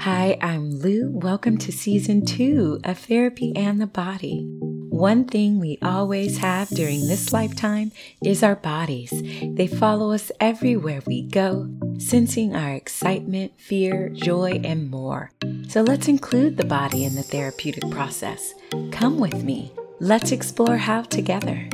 Hi, I'm Lou. Welcome to season two of Therapy and the Body. One thing we always have during this lifetime is our bodies. They follow us everywhere we go, sensing our excitement, fear, joy, and more. So let's include the body in the therapeutic process. Come with me. Let's explore how together.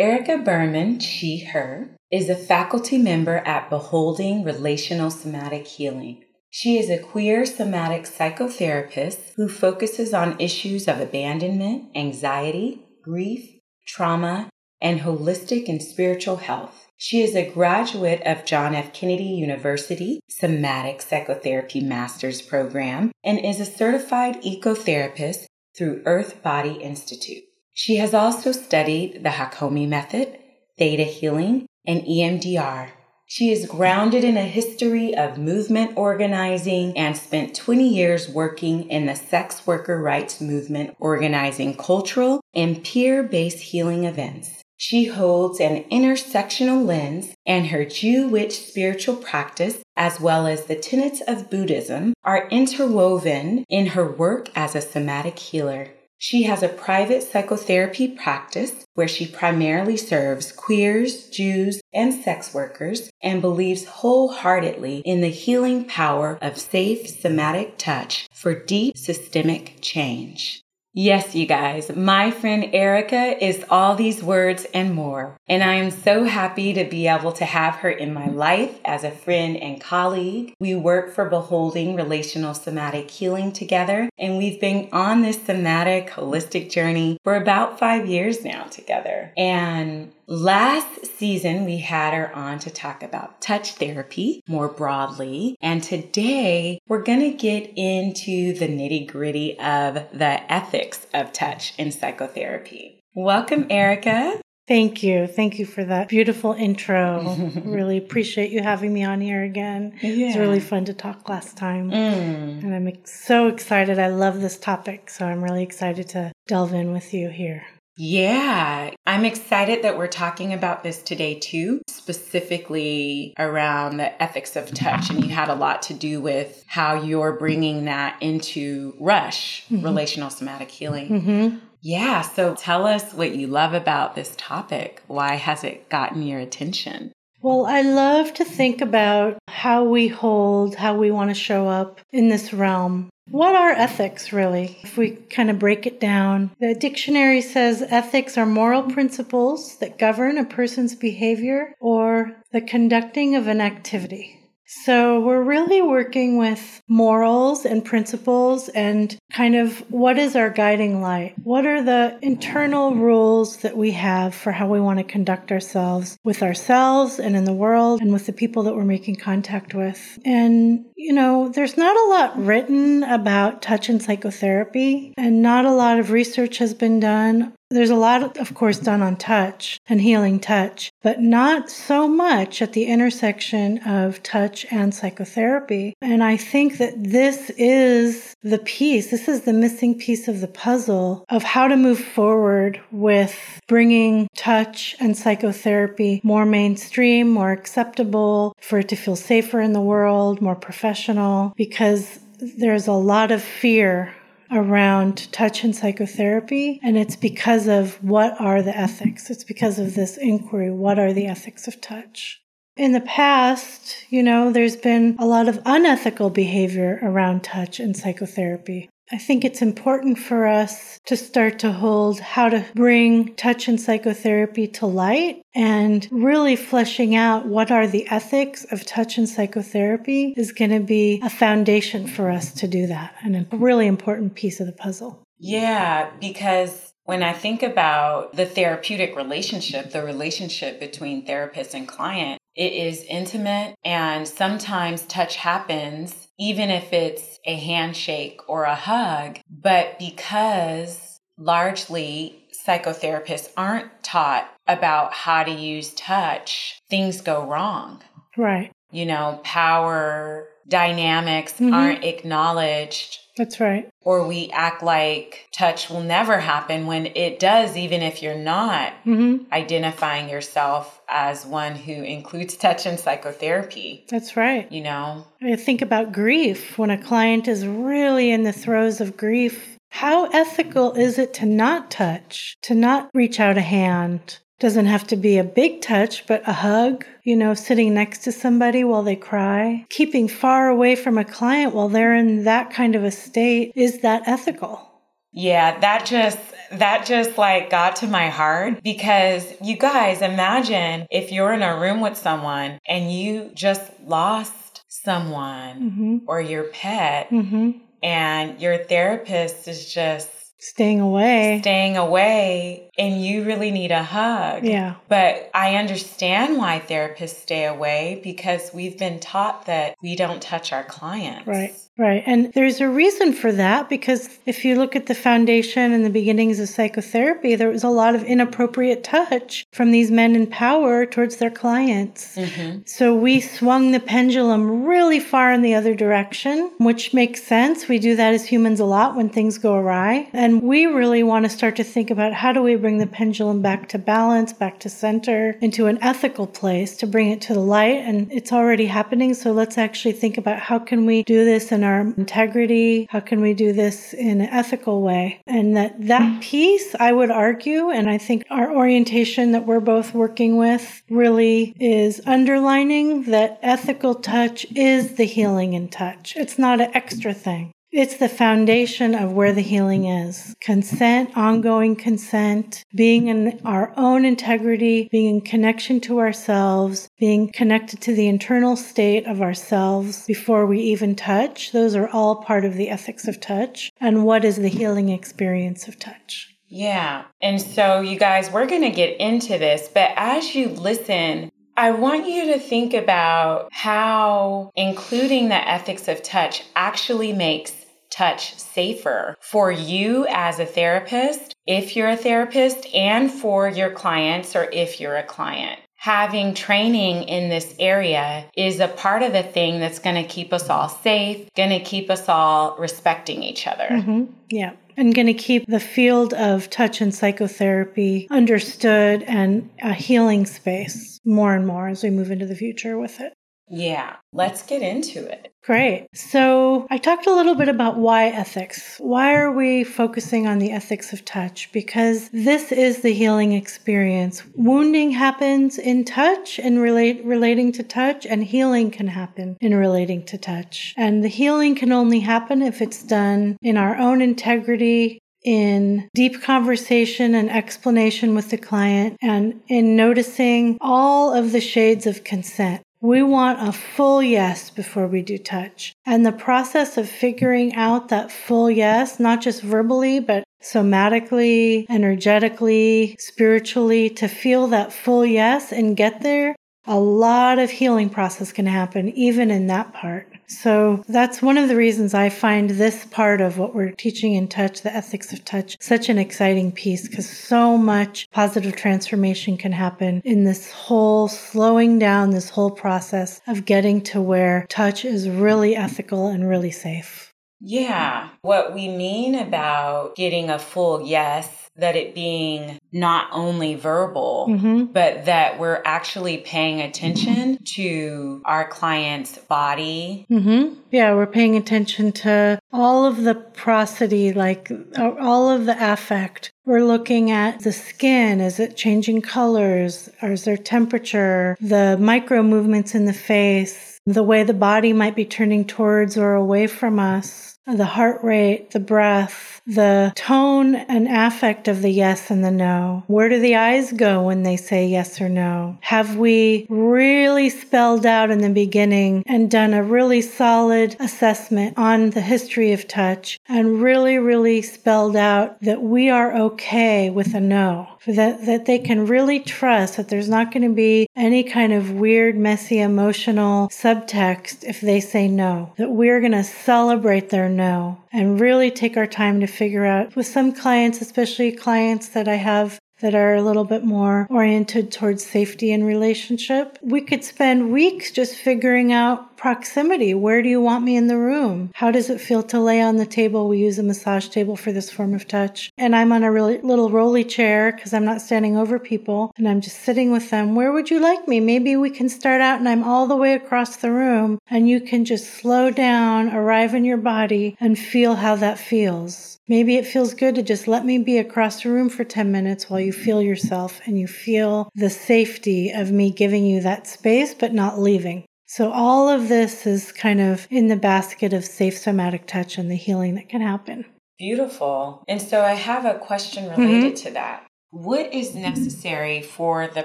Erica Berman, she, her, is a faculty member at Beholding Relational Somatic Healing. She is a queer somatic psychotherapist who focuses on issues of abandonment, anxiety, grief, trauma, and holistic and spiritual health. She is a graduate of John F. Kennedy University Somatic Psychotherapy Master's Program and is a certified ecotherapist through Earth Body Institute. She has also studied the Hakomi method, theta healing, and EMDR. She is grounded in a history of movement organizing and spent 20 years working in the sex worker rights movement, organizing cultural and peer based healing events. She holds an intersectional lens, and her Jew witch spiritual practice, as well as the tenets of Buddhism, are interwoven in her work as a somatic healer. She has a private psychotherapy practice where she primarily serves queers, Jews, and sex workers and believes wholeheartedly in the healing power of safe somatic touch for deep systemic change. Yes, you guys, my friend Erica is all these words and more. And I am so happy to be able to have her in my life as a friend and colleague. We work for Beholding Relational Somatic Healing together, and we've been on this somatic holistic journey for about five years now together. And Last season, we had her on to talk about touch therapy more broadly. And today, we're going to get into the nitty gritty of the ethics of touch in psychotherapy. Welcome, Erica. Thank you. Thank you for that beautiful intro. really appreciate you having me on here again. Yeah. It was really fun to talk last time. Mm. And I'm so excited. I love this topic. So I'm really excited to delve in with you here. Yeah, I'm excited that we're talking about this today too, specifically around the ethics of touch. And you had a lot to do with how you're bringing that into Rush, mm-hmm. relational somatic healing. Mm-hmm. Yeah, so tell us what you love about this topic. Why has it gotten your attention? Well, I love to think about how we hold, how we want to show up in this realm. What are ethics really? If we kind of break it down, the dictionary says ethics are moral principles that govern a person's behavior or the conducting of an activity. So we're really working with morals and principles and kind of what is our guiding light? What are the internal rules that we have for how we want to conduct ourselves with ourselves and in the world and with the people that we're making contact with? And, you know, there's not a lot written about touch and psychotherapy and not a lot of research has been done there's a lot, of course, done on touch and healing touch, but not so much at the intersection of touch and psychotherapy. And I think that this is the piece, this is the missing piece of the puzzle of how to move forward with bringing touch and psychotherapy more mainstream, more acceptable, for it to feel safer in the world, more professional, because there's a lot of fear around touch and psychotherapy. And it's because of what are the ethics? It's because of this inquiry. What are the ethics of touch? In the past, you know, there's been a lot of unethical behavior around touch and psychotherapy. I think it's important for us to start to hold how to bring touch and psychotherapy to light and really fleshing out what are the ethics of touch and psychotherapy is going to be a foundation for us to do that and a really important piece of the puzzle. Yeah, because when I think about the therapeutic relationship, the relationship between therapist and client, it is intimate and sometimes touch happens, even if it's a handshake or a hug. But because largely psychotherapists aren't taught about how to use touch, things go wrong. Right. You know, power dynamics mm-hmm. aren't acknowledged. That's right. Or we act like touch will never happen when it does, even if you're not Mm-hmm. identifying yourself as one who includes touch in psychotherapy. That's right. You know, I think about grief when a client is really in the throes of grief. How ethical is it to not touch, to not reach out a hand? Doesn't have to be a big touch, but a hug, you know, sitting next to somebody while they cry. Keeping far away from a client while they're in that kind of a state. Is that ethical? Yeah, that just that just like got to my heart because you guys imagine if you're in a room with someone and you just lost someone Mm-hmm. or your pet Mm-hmm. and your therapist is just Staying away. staying away and you really need a hug. Yeah. But I understand why therapists stay away because we've been taught that we don't touch our clients. Right, right. And there's a reason for that because if you look at the foundation and the beginnings of psychotherapy, there was a lot of inappropriate touch from these men in power towards their clients. Mhm. So we swung the pendulum really far in the other direction, which makes sense. We do that as humans a lot when things go awry. And we really want to start to think about how do we bring the pendulum back to balance, back to center, into an ethical place to bring it to the light. And it's already happening. So let's actually think about how can we do this in our integrity? How can we do this in an ethical way? And that that piece, I would argue, and I think our orientation that we're both working with really is underlining that ethical touch is the healing in touch. It's not an extra thing. It's the foundation of where the healing is. Consent, ongoing consent, being in our own integrity, being in connection to ourselves, being connected to the internal state of ourselves before we even touch. Those are all part of the ethics of touch. And what is the healing experience of touch? Yeah. And so, you guys, we're going to get into this, but as you listen, I want you to think about how including the ethics of touch actually makes touch safer for you as a therapist, if you're a therapist, and for your clients or if you're a client. Having training in this area is a part of the thing that's going to keep us all safe, going to keep us all respecting each other. hmm Yeah. And going to keep the field of touch and psychotherapy understood and a healing space more and more as we move into the future with it. Yeah, let's get into it. Great. So I talked a little bit about why ethics. Why are we focusing on the ethics of touch? Because this is the healing experience. Wounding happens in touch and relate, relating to touch, and healing can happen in relating to touch. And the healing can only happen if it's done in our own integrity, in deep conversation and explanation with the client, and in noticing all of the shades of consent. We want a full yes before we do touch. And the process of figuring out that full yes, not just verbally, but somatically, energetically, spiritually, to feel that full yes and get there, a lot of healing process can happen even in that part. So that's one of the reasons I find this part of what we're teaching in touch, the ethics of touch, such an exciting piece because so much positive transformation can happen in this whole slowing down, this whole process of getting to where touch is really ethical and really safe. Yeah, what we mean about getting a full yes, that it being not only verbal, hmm but that we're actually paying attention to our client's body. hmm Yeah, we're paying attention to all of the prosody, like uh, all of the affect. We're looking at the skin. Is it changing colors? Or is there temperature? The micro movements in the face, the way the body might be turning towards or away from us, the heart rate, the breath, the tone and affect of the yes and the no. Where do the eyes go when they say yes or no? Have we really spelled out in the beginning and done a really solid assessment on the history of touch and really, really spelled out that we are okay with a no? That, that they can really trust that there's not going to be any kind of weird, messy, emotional subtext if they say no. That we're going to celebrate their no and really take our time to figure out with some clients, especially clients that I have that are a little bit more oriented towards safety and relationship. We could spend weeks just figuring out proximity. Where do you want me in the room? How does it feel to lay on the table? We use a massage table for this form of touch. And I'm on a really little rolly chair because I'm not standing over people and I'm just sitting with them. Where would you like me? Maybe we can start out and I'm all the way across the room and you can just slow down, arrive in your body and feel how that feels. Maybe it feels good to just let me be across the room for 10 minutes while you feel yourself and you feel the safety of me giving you that space, but not leaving. So, all of this is kind of in the basket of safe somatic touch and the healing that can happen. Beautiful. And so, I have a question related mm-hmm. to that. What is necessary for the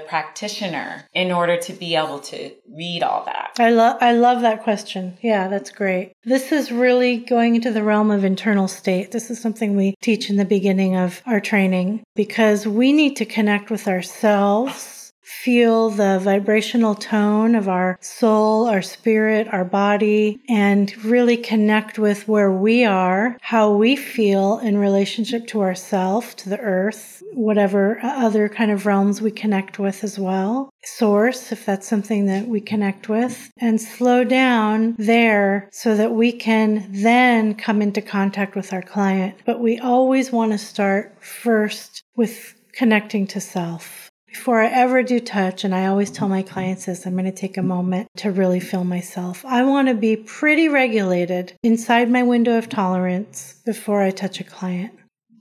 practitioner in order to be able to read all that? I love I love that question. Yeah, that's great. This is really going into the realm of internal state. This is something we teach in the beginning of our training because we need to connect with ourselves feel the vibrational tone of our soul, our spirit, our body, and really connect with where we are, how we feel in relationship to ourself, to the earth, whatever other kind of realms we connect with as well. Source, if that's something that we connect with, and slow down there so that we can then come into contact with our client. But we always want to start first with connecting to self. Before I ever do touch, and I always tell my clients this, I'm going to take a moment to really feel myself. I want to be pretty regulated inside my window of tolerance before I touch a client.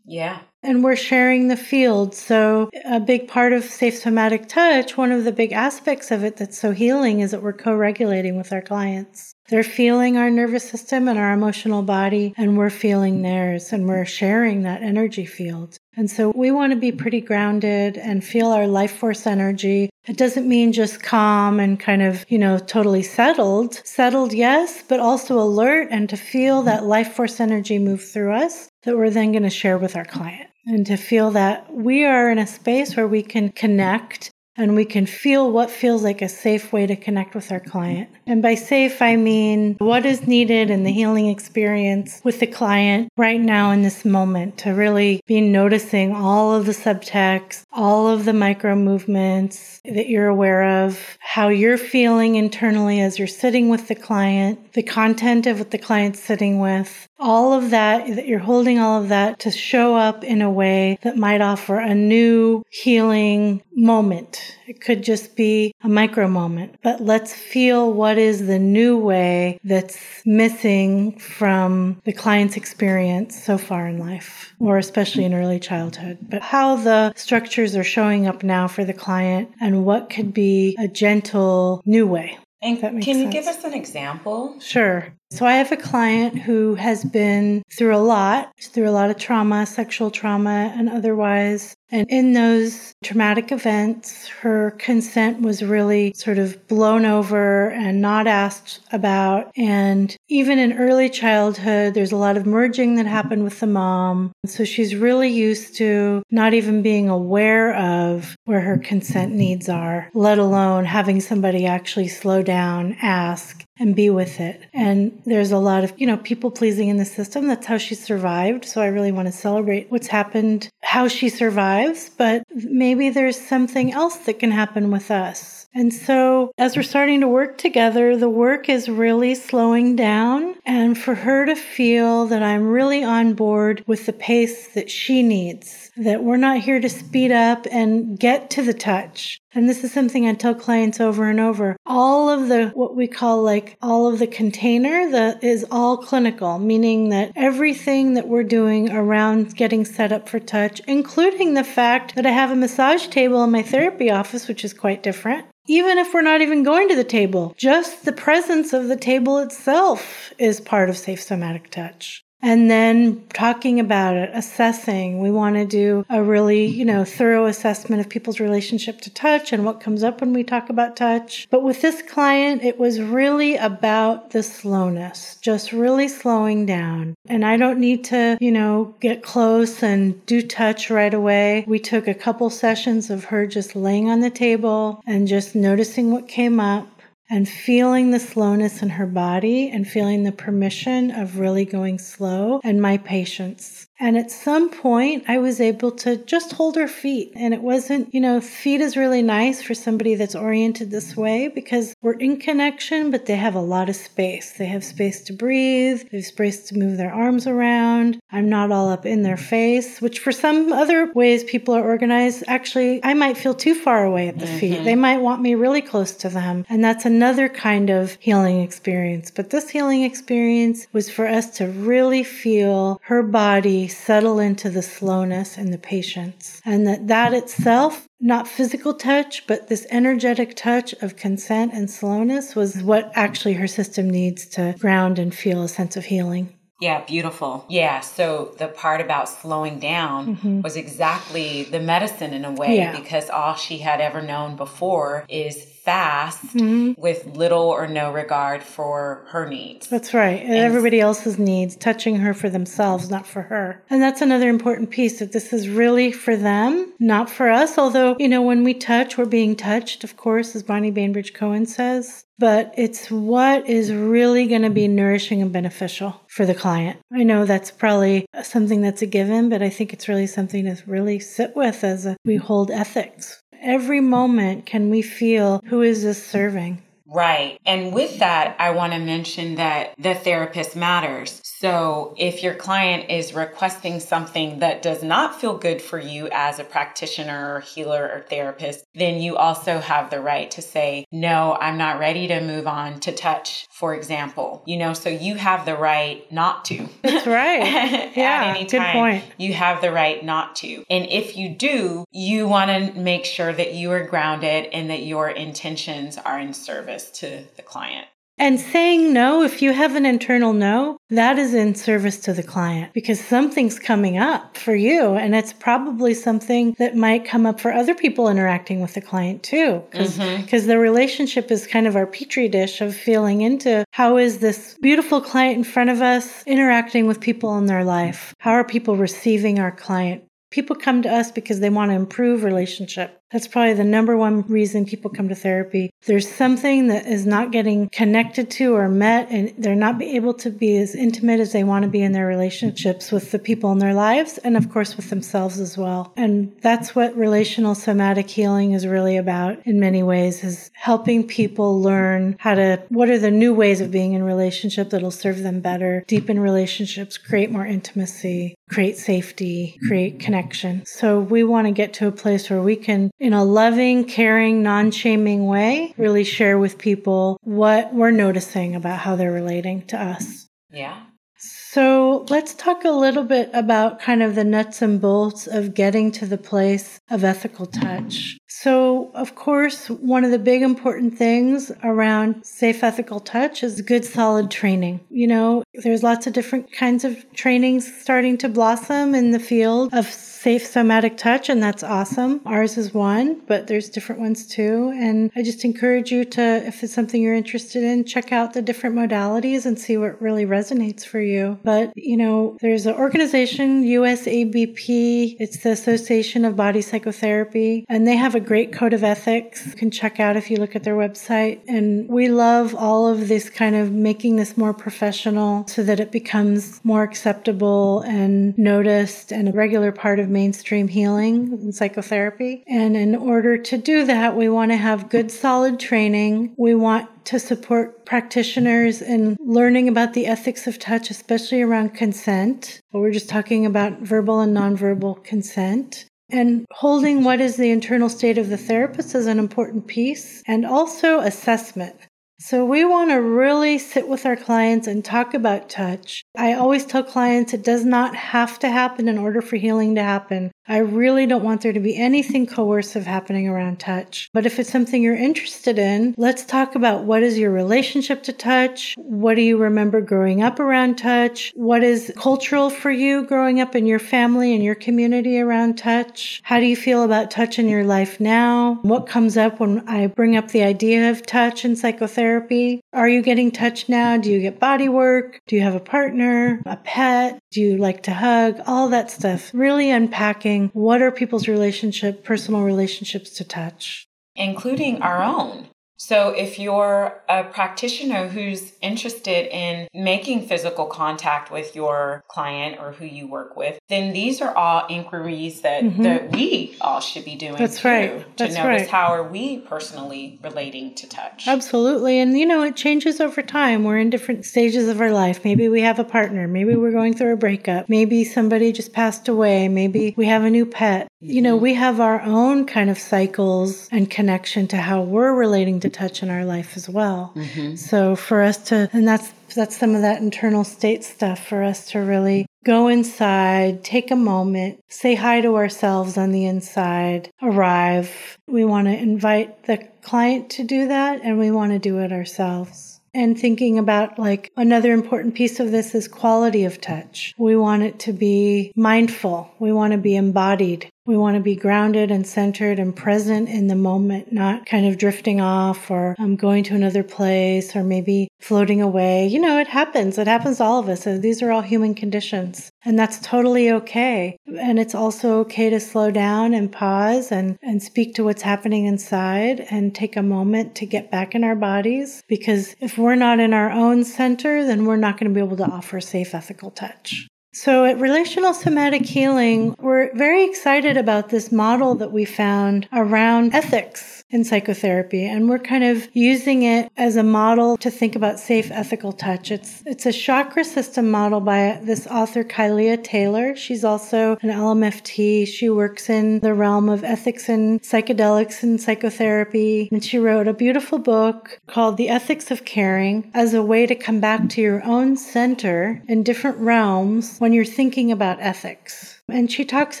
Yeah. And we're sharing the field. So, a big part of safe somatic touch, one of the big aspects of it that's so healing is that we're co regulating with our clients. They're feeling our nervous system and our emotional body, and we're feeling theirs, and we're sharing that energy field. And so we want to be pretty grounded and feel our life force energy. It doesn't mean just calm and kind of, you know, totally settled. Settled, yes, but also alert and to feel that life force energy move through us that we're then going to share with our client. And to feel that we are in a space where we can connect and we can feel what feels like a safe way to connect with our client. And by safe, I mean what is needed in the healing experience with the client right now in this moment to really be noticing all of the subtext, all of the micro movements that you're aware of, how you're feeling internally as you're sitting with the client, the content of what the client's sitting with, all of that, that you're holding all of that to show up in a way that might offer a new healing moment. It could just be a micro moment, but let's feel what is the new way that's missing from the client's experience so far in life, or especially in early childhood, but how the structures are showing up now for the client and what could be a gentle new way. And can sense. Can you give us an example? Sure. So I have a client who has been through a lot, through a lot of trauma, sexual trauma and otherwise. And in those traumatic events, her consent was really sort of blown over and not asked about. And even in early childhood, there's a lot of merging that happened with the mom. So she's really used to not even being aware of where her consent needs are, let alone having somebody actually slow down, ask, and be with it. And there's a lot of, you know, people pleasing in the system. That's how she survived. So I really want to celebrate what's happened, how she survives, but maybe there's something else that can happen with us. And so, as we're starting to work together, the work is really slowing down. And for her to feel that I'm really on board with the pace that she needs, that we're not here to speed up and get to the touch. And this is something I tell clients over and over. All of the, what we call like all of the container that is all clinical, meaning that everything that we're doing around getting set up for touch, including the fact that I have a massage table in my therapy office, which is quite different even if we're not even going to the table, just the presence of the table itself is part of safe somatic touch and then talking about it, assessing. We want to do a really, you know, thorough assessment of people's relationship to touch and what comes up when we talk about touch. But with this client, it was really about the slowness, just really slowing down. And I don't need to, you know, get close and do touch right away. We took a couple sessions of her just laying on the table and just noticing what came up and feeling the slowness in her body and feeling the permission of really going slow and my patience. And at some point, I was able to just hold her feet. And it wasn't, you know, feet is really nice for somebody that's oriented this way because we're in connection, but they have a lot of space. They have space to breathe, they have space to move their arms around. I'm not all up in their face, which for some other ways people are organized, actually, I might feel too far away at the mm-hmm. feet. They might want me really close to them. And that's another kind of healing experience. But this healing experience was for us to really feel her body settle into the slowness and the patience. And that that itself, not physical touch, but this energetic touch of consent and slowness was what actually her system needs to ground and feel a sense of healing. Yeah, beautiful. Yeah, so the part about slowing down mm-hmm. was exactly the medicine in a way yeah. because all she had ever known before is fast mm-hmm. with little or no regard for her needs. That's right. And everybody else's needs, touching her for themselves, not for her. And that's another important piece that this is really for them, not for us. Although, you know, when we touch, we're being touched, of course, as Bonnie Bainbridge Cohen says but it's what is really going to be nourishing and beneficial for the client. I know that's probably something that's a given, but I think it's really something to really sit with as a, we hold ethics. Every moment can we feel who is this serving? Right. And with that, I want to mention that the therapist matters. So if your client is requesting something that does not feel good for you as a practitioner or healer or therapist, then you also have the right to say, no, I'm not ready to move on to touch, for example. You know, so you have the right not to. That's right. yeah. At any time, good point. You have the right not to. And if you do, you want to make sure that you are grounded and that your intentions are in service to the client. And saying no, if you have an internal no, that is in service to the client because something's coming up for you. And it's probably something that might come up for other people interacting with the client too. Because mm-hmm. the relationship is kind of our petri dish of feeling into how is this beautiful client in front of us interacting with people in their life? How are people receiving our client? People come to us because they want to improve relationship. That's probably the number one reason people come to therapy. There's something that is not getting connected to or met, and they're not able to be as intimate as they want to be in their relationships with the people in their lives, and of course with themselves as well. And that's what relational somatic healing is really about in many ways, is helping people learn how to, what are the new ways of being in relationship that'll serve them better, deepen relationships, create more intimacy, create safety, create connection. So we want to get to a place where we can in a loving, caring, non shaming way, really share with people what we're noticing about how they're relating to us. Yeah. So let's talk a little bit about kind of the nuts and bolts of getting to the place of ethical touch. So, of course, one of the big important things around safe ethical touch is good solid training. You know, there's lots of different kinds of trainings starting to blossom in the field of safe somatic touch, and that's awesome. Ours is one, but there's different ones too. And I just encourage you to, if it's something you're interested in, check out the different modalities and see what really resonates for you. But, you know, there's an organization, USABP, it's the Association of Body Psychotherapy, and they have a great code of ethics. You can check out if you look at their website. And we love all of this kind of making this more professional so that it becomes more acceptable and noticed and a regular part of mainstream healing and psychotherapy. And in order to do that, we want to have good, solid training. We want to support practitioners in learning about the ethics of touch, especially around consent. We're just talking about verbal and nonverbal consent. And holding what is the internal state of the therapist is an important piece, and also assessment. So we want to really sit with our clients and talk about touch. I always tell clients it does not have to happen in order for healing to happen. I really don't want there to be anything coercive happening around touch. But if it's something you're interested in, let's talk about what is your relationship to touch? What do you remember growing up around touch? What is cultural for you growing up in your family and your community around touch? How do you feel about touch in your life now? What comes up when I bring up the idea of touch in psychotherapy? Are you getting touch now? Do you get body work? Do you have a partner, a pet? Do you like to hug? All that stuff. Really unpacking what are people's relationship, personal relationships to touch? Including our own. So, if you're a practitioner who's interested in making physical contact with your client or who you work with, then these are all inquiries that, mm-hmm. that we all should be doing. That's right. To That's notice right. how are we personally relating to touch. Absolutely. And, you know, it changes over time. We're in different stages of our life. Maybe we have a partner. Maybe we're going through a breakup. Maybe somebody just passed away. Maybe we have a new pet. You know, we have our own kind of cycles and connection to how we're relating to touch in our life as well. Mm-hmm. So for us to, and that's that's some of that internal state stuff for us to really go inside, take a moment, say hi to ourselves on the inside, arrive. We want to invite the client to do that and we want to do it ourselves. And thinking about like another important piece of this is quality of touch. We want it to be mindful. We want to be embodied. We want to be grounded and centered and present in the moment, not kind of drifting off or um, going to another place or maybe floating away. You know, it happens. It happens to all of us. So these are all human conditions. And that's totally okay. And it's also okay to slow down and pause and, and speak to what's happening inside and take a moment to get back in our bodies. Because if we're not in our own center, then we're not going to be able to offer safe, ethical touch. So at Relational Somatic Healing, we're very excited about this model that we found around ethics in psychotherapy. And we're kind of using it as a model to think about safe ethical touch. It's, it's a chakra system model by this author, Kylea Taylor. She's also an LMFT. She works in the realm of ethics and psychedelics and psychotherapy. And she wrote a beautiful book called The Ethics of Caring as a way to come back to your own center in different realms when you're thinking about ethics. And she talks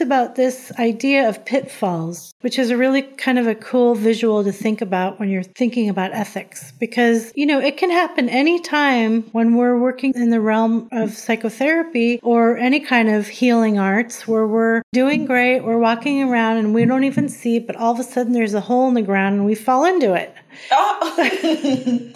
about this idea of pitfalls, which is a really kind of a cool visual to think about when you're thinking about ethics. Because, you know, it can happen anytime when we're working in the realm of psychotherapy or any kind of healing arts where we're doing great, we're walking around and we don't even see but all of a sudden there's a hole in the ground and we fall into it. Oh.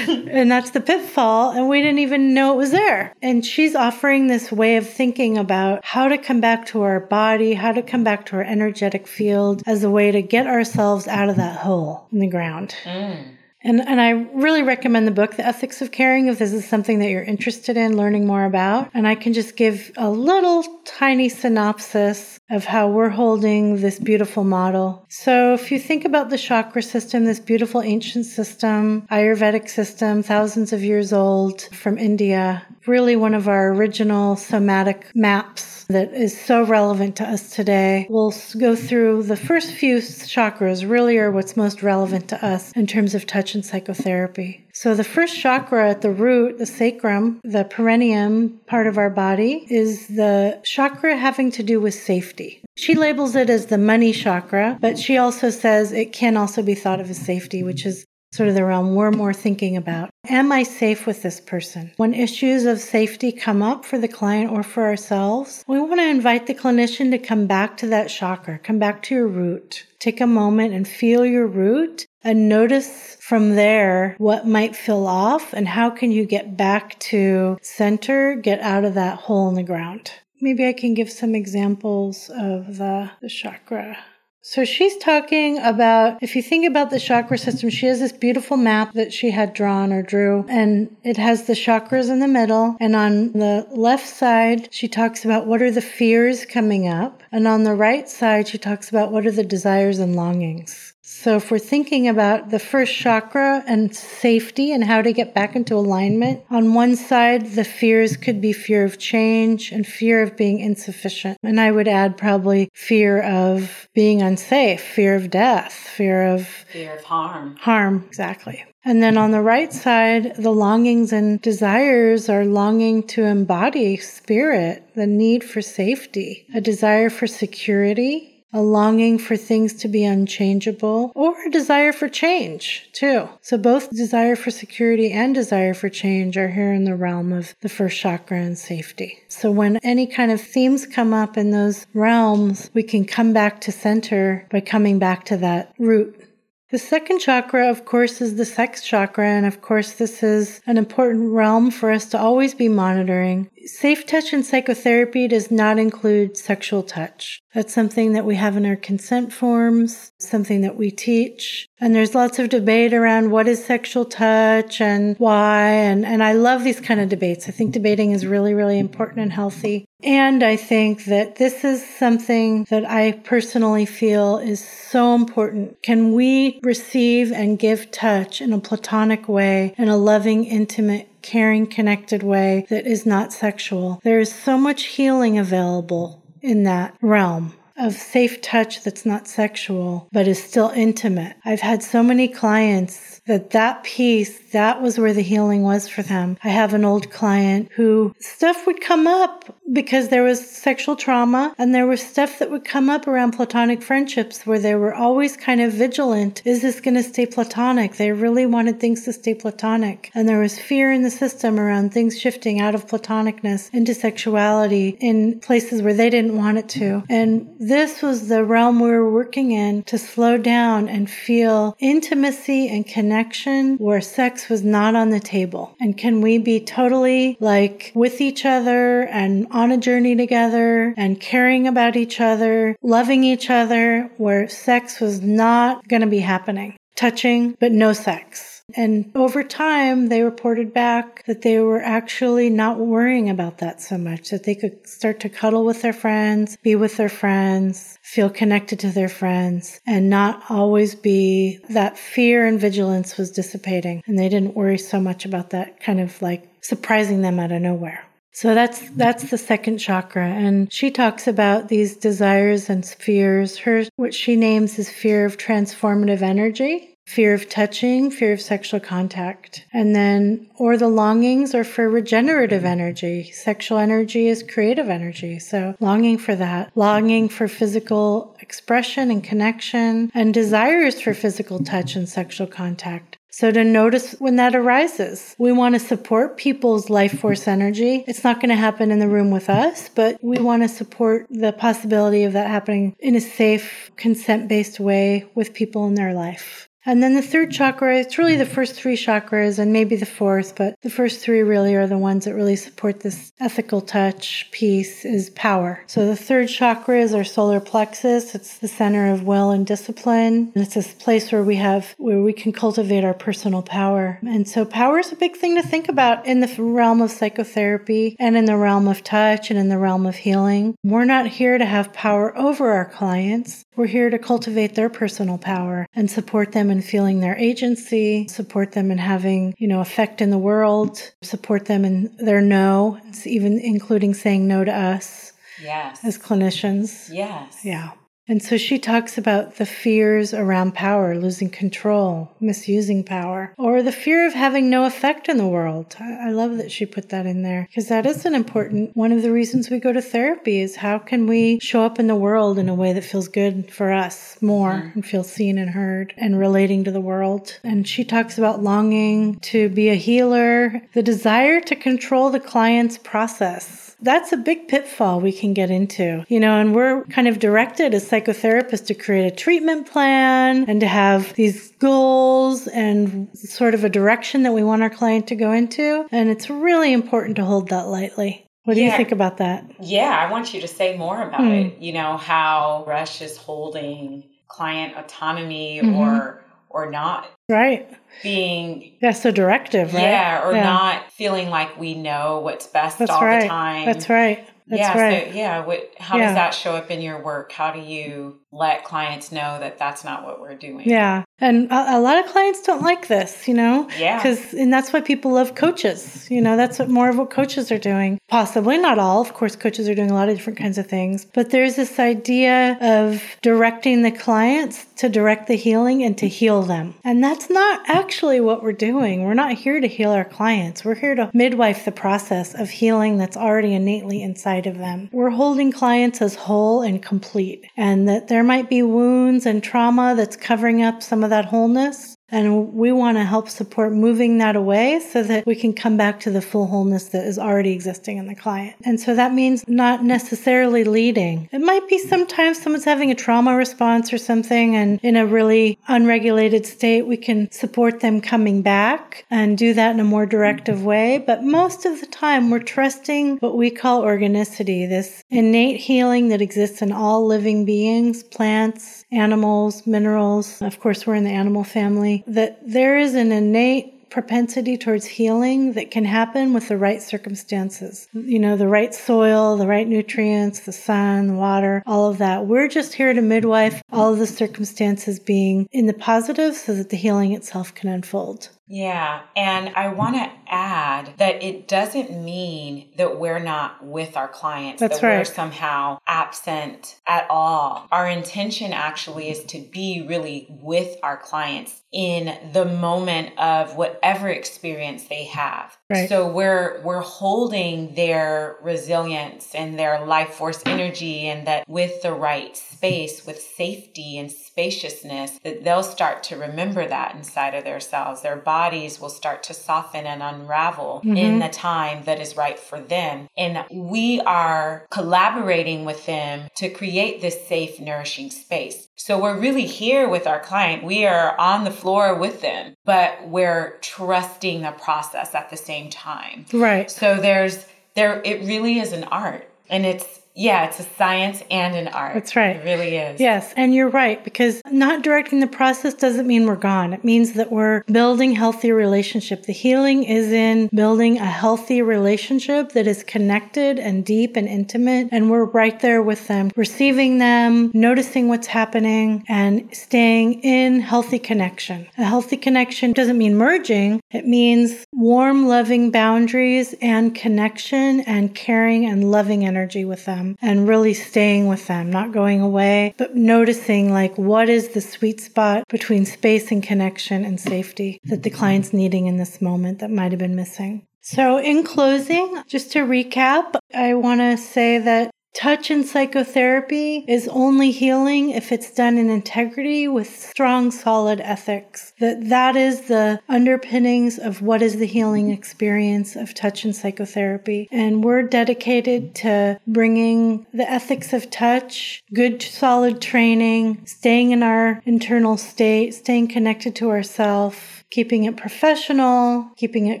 and that's the pitfall. And we didn't even know it was there. And she's offering this way of thinking about how to come back to our body, how to come back to our energetic field as a way to get ourselves out of that hole in the ground. Mm. And, and I really recommend the book, The Ethics of Caring, if this is something that you're interested in learning more about. And I can just give a little tiny synopsis of how we're holding this beautiful model. So if you think about the chakra system, this beautiful ancient system, Ayurvedic system, thousands of years old from India, really one of our original somatic maps that is so relevant to us today. We'll go through the first few chakras, really are what's most relevant to us in terms of touch and psychotherapy. So, the first chakra at the root, the sacrum, the perineum part of our body, is the chakra having to do with safety. She labels it as the money chakra, but she also says it can also be thought of as safety, which is sort of the realm we're more thinking about. Am I safe with this person? When issues of safety come up for the client or for ourselves, we want to invite the clinician to come back to that chakra, come back to your root. Take a moment and feel your root and notice from there what might feel off and how can you get back to center, get out of that hole in the ground. Maybe I can give some examples of the, the chakra. So she's talking about, if you think about the chakra system, she has this beautiful map that she had drawn or drew, and it has the chakras in the middle. And on the left side, she talks about what are the fears coming up. And on the right side, she talks about what are the desires and longings. So, if we're thinking about the first chakra and safety and how to get back into alignment, on one side, the fears could be fear of change and fear of being insufficient. And I would add probably fear of being unsafe, fear of death, fear of fear of harm. Harm, exactly. And then on the right side, the longings and desires are longing to embody spirit, the need for safety, a desire for security, a longing for things to be unchangeable, or a desire for change, too. So, both desire for security and desire for change are here in the realm of the first chakra and safety. So, when any kind of themes come up in those realms, we can come back to center by coming back to that root the second chakra, of course, is the sex chakra. And of course, this is an important realm for us to always be monitoring. Safe touch in psychotherapy does not include sexual touch. That's something that we have in our consent forms, something that we teach. And there's lots of debate around what is sexual touch and why. And, and I love these kind of debates. I think debating is really, really important and healthy. And I think that this is something that I personally feel is so important. Can we receive and give touch in a platonic way, in a loving, intimate, caring, connected way that is not sexual? There is so much healing available in that realm of safe touch that's not sexual, but is still intimate. I've had so many clients that that piece, that was where the healing was for them. I have an old client who stuff would come up because there was sexual trauma and there was stuff that would come up around platonic friendships where they were always kind of vigilant. Is this going to stay platonic? They really wanted things to stay platonic. And there was fear in the system around things shifting out of platonicness into sexuality in places where they didn't want it to. And this was the realm we were working in to slow down and feel intimacy and connection where sex was not on the table. And can we be totally like with each other and on a journey together and caring about each other, loving each other, where sex was not going to be happening. Touching, but no sex. And over time, they reported back that they were actually not worrying about that so much, that they could start to cuddle with their friends, be with their friends, feel connected to their friends, and not always be that fear and vigilance was dissipating. And they didn't worry so much about that kind of like surprising them out of nowhere. So that's that's the second chakra and she talks about these desires and fears. Her what she names is fear of transformative energy, fear of touching, fear of sexual contact. And then or the longings are for regenerative mm-hmm. energy. Sexual energy is creative energy. So longing for that, longing for physical expression and connection and desires for physical touch and sexual contact. So to notice when that arises, we want to support people's life force energy. It's not going to happen in the room with us, but we want to support the possibility of that happening in a safe, consent based way with people in their life. And then the third chakra, it's really the first three chakras and maybe the fourth, but the first three really are the ones that really support this ethical touch piece is power. So the third chakra is our solar plexus. It's the center of will and discipline. And it's this place where we have, where we can cultivate our personal power. And so power is a big thing to think about in the realm of psychotherapy and in the realm of touch and in the realm of healing. We're not here to have power over our clients. We're here to cultivate their personal power and support them in feeling their agency, support them in having, you know, effect in the world, support them in their no, even including saying no to us. Yes. As clinicians. Yes. Yeah. And so she talks about the fears around power, losing control, misusing power, or the fear of having no effect in the world. I love that she put that in there because that is an important one of the reasons we go to therapy is how can we show up in the world in a way that feels good for us more mm. and feel seen and heard and relating to the world. And she talks about longing to be a healer, the desire to control the client's process that's a big pitfall we can get into, you know, and we're kind of directed as psychotherapists to create a treatment plan and to have these goals and sort of a direction that we want our client to go into. And it's really important to hold that lightly. What do yeah. you think about that? Yeah, I want you to say more about hmm. it. You know, how Rush is holding client autonomy mm-hmm. or or not right being yeah so directive right yeah or yeah. not feeling like we know what's best that's all right. the time that's right that's yeah right. so yeah what, how yeah. does that show up in your work how do you let clients know that that's not what we're doing yeah and a, a, lot of clients don't like this, you know? Yeah. Because, and that's why people love coaches. You know, that's what more of what coaches are doing. Possibly not all. Of course, coaches are doing a lot of different kinds of things. But there's this idea of directing the clients to direct the healing and to heal them. And that's not actually what we're doing. We're not here to heal our clients. We're here to midwife the process of healing that's already innately inside of them. We're holding clients as whole and complete, and that there might be wounds and trauma that's covering up some of that wholeness. And we want to help support moving that away so that we can come back to the full wholeness that is already existing in the client. And so that means not necessarily leading. It might be sometimes someone's having a trauma response or something and in a really unregulated state, we can support them coming back and do that in a more directive way. But most of the time, we're trusting what we call organicity, this innate healing that exists in all living beings, plants, animals, minerals. Of course, we're in the animal family, that there is an innate propensity towards healing that can happen with the right circumstances. You know, the right soil, the right nutrients, the sun, water, all of that. We're just here to midwife all of the circumstances being in the positive so that the healing itself can unfold. Yeah. And I want to add that it doesn't mean that we're not with our clients, That's that right. we're somehow absent at all. Our intention actually is to be really with our clients in the moment of whatever experience they have. Right. So we're we're holding their resilience and their life force energy and that with the right space with safety and spaciousness that they'll start to remember that inside of themselves. Their bodies will start to soften and unravel Mm-hmm. in the time that is right for them. And we are collaborating with them to create this safe, nourishing space. So we're really here with our client. We are on the floor with them, but we're trusting the process at the same time. Right. So there's there it really is an art. And it's yeah, it's a science and an art. That's right. It really is. Yes, and you're right because not directing the process doesn't mean we're gone. It means that we're building healthy relationship. The healing is in building a healthy relationship that is connected and deep and intimate and we're right there with them, receiving them, noticing what's happening and staying in healthy connection. A healthy connection doesn't mean merging. It means warm, loving boundaries and connection and caring and loving energy with them and really staying with them, not going away, but noticing like what is the sweet spot between space and connection and safety that the client's needing in this moment that might have been missing. So, in closing, just to recap, I want to say that Touch and psychotherapy is only healing if it's done in integrity with strong, solid ethics. That that is the underpinnings of what is the healing experience of touch and psychotherapy. And we're dedicated to bringing the ethics of touch, good, solid training, staying in our internal state, staying connected to ourselves keeping it professional, keeping it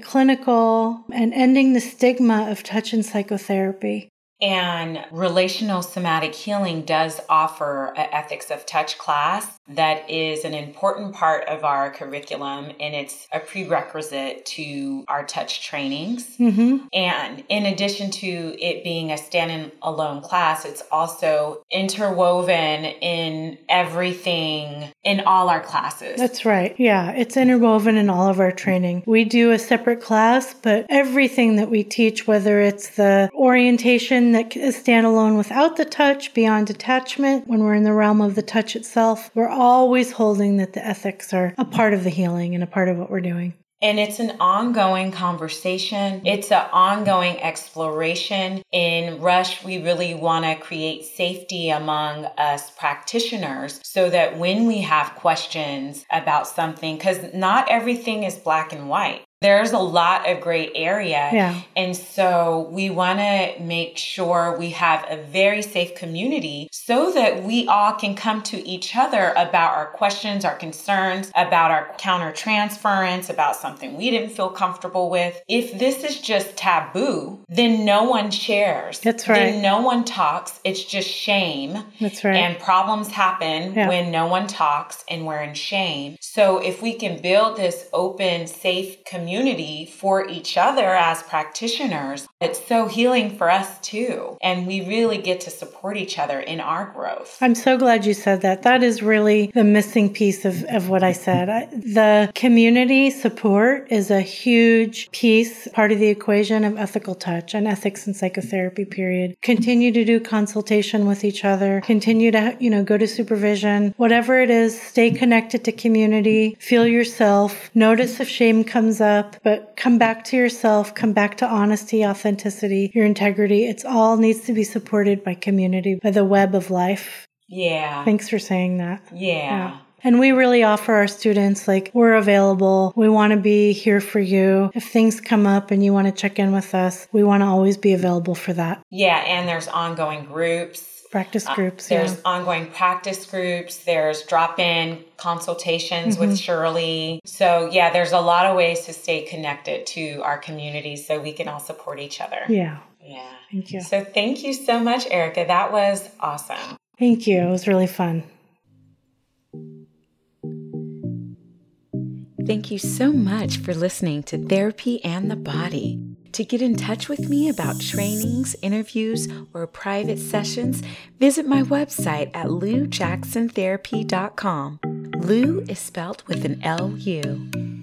clinical, and ending the stigma of touch and psychotherapy. And relational somatic healing does offer an ethics of touch class that is an important part of our curriculum and it's a prerequisite to our touch trainings. Mm-hmm. And in addition to it being a stand alone class, it's also interwoven in everything in all our classes. That's right. Yeah, it's interwoven in all of our training. We do a separate class, but everything that we teach, whether it's the orientation that is standalone without the touch, beyond detachment, when we're in the realm of the touch itself, we're always holding that the ethics are a part of the healing and a part of what we're doing. And it's an ongoing conversation. It's an ongoing exploration. In Rush, we really want to create safety among us practitioners so that when we have questions about something, because not everything is black and white. There's a lot of gray area. Yeah. And so we want to make sure we have a very safe community so that we all can come to each other about our questions, our concerns, about our counter transference, about something we didn't feel comfortable with. If this is just taboo, then no one shares. That's right. Then no one talks. It's just shame. That's right. And problems happen Yeah. when no one talks and we're in shame. So if we can build this open, safe community for each other as practitioners, it's so healing for us too. And we really get to support each other in our growth. I'm so glad you said that. That is really the missing piece of, of what I said. I, the community support is a huge piece, part of the equation of ethical touch and ethics and psychotherapy, period. Continue to do consultation with each other, continue to, you know, go to supervision, whatever it is, stay connected to community, feel yourself, notice if shame comes up, but come back to yourself, come back to honesty, authenticity, your integrity. It's all needs to be supported by community, by the web of life. Yeah. Thanks for saying that. Yeah. And we really offer our students like, we're available. We want to be here for you. If things come up and you want to check in with us, we want to always be available for that. Yeah. And there's ongoing groups. Practice Uh, groups. there's yeah. ongoing practice groups. There's drop in consultations Mm-hmm. with Shirley. So, yeah, there's a lot of ways to stay connected to our community so we can all support each other. Yeah. Yeah. Thank you. So, thank you so much, Erica. That was awesome. Thank you. It was really fun. Thank you so much for listening to Therapy and the Body. To get in touch with me about trainings, interviews, or private sessions, visit my website at loujacksontherapy.com. Lou is spelt with an L U.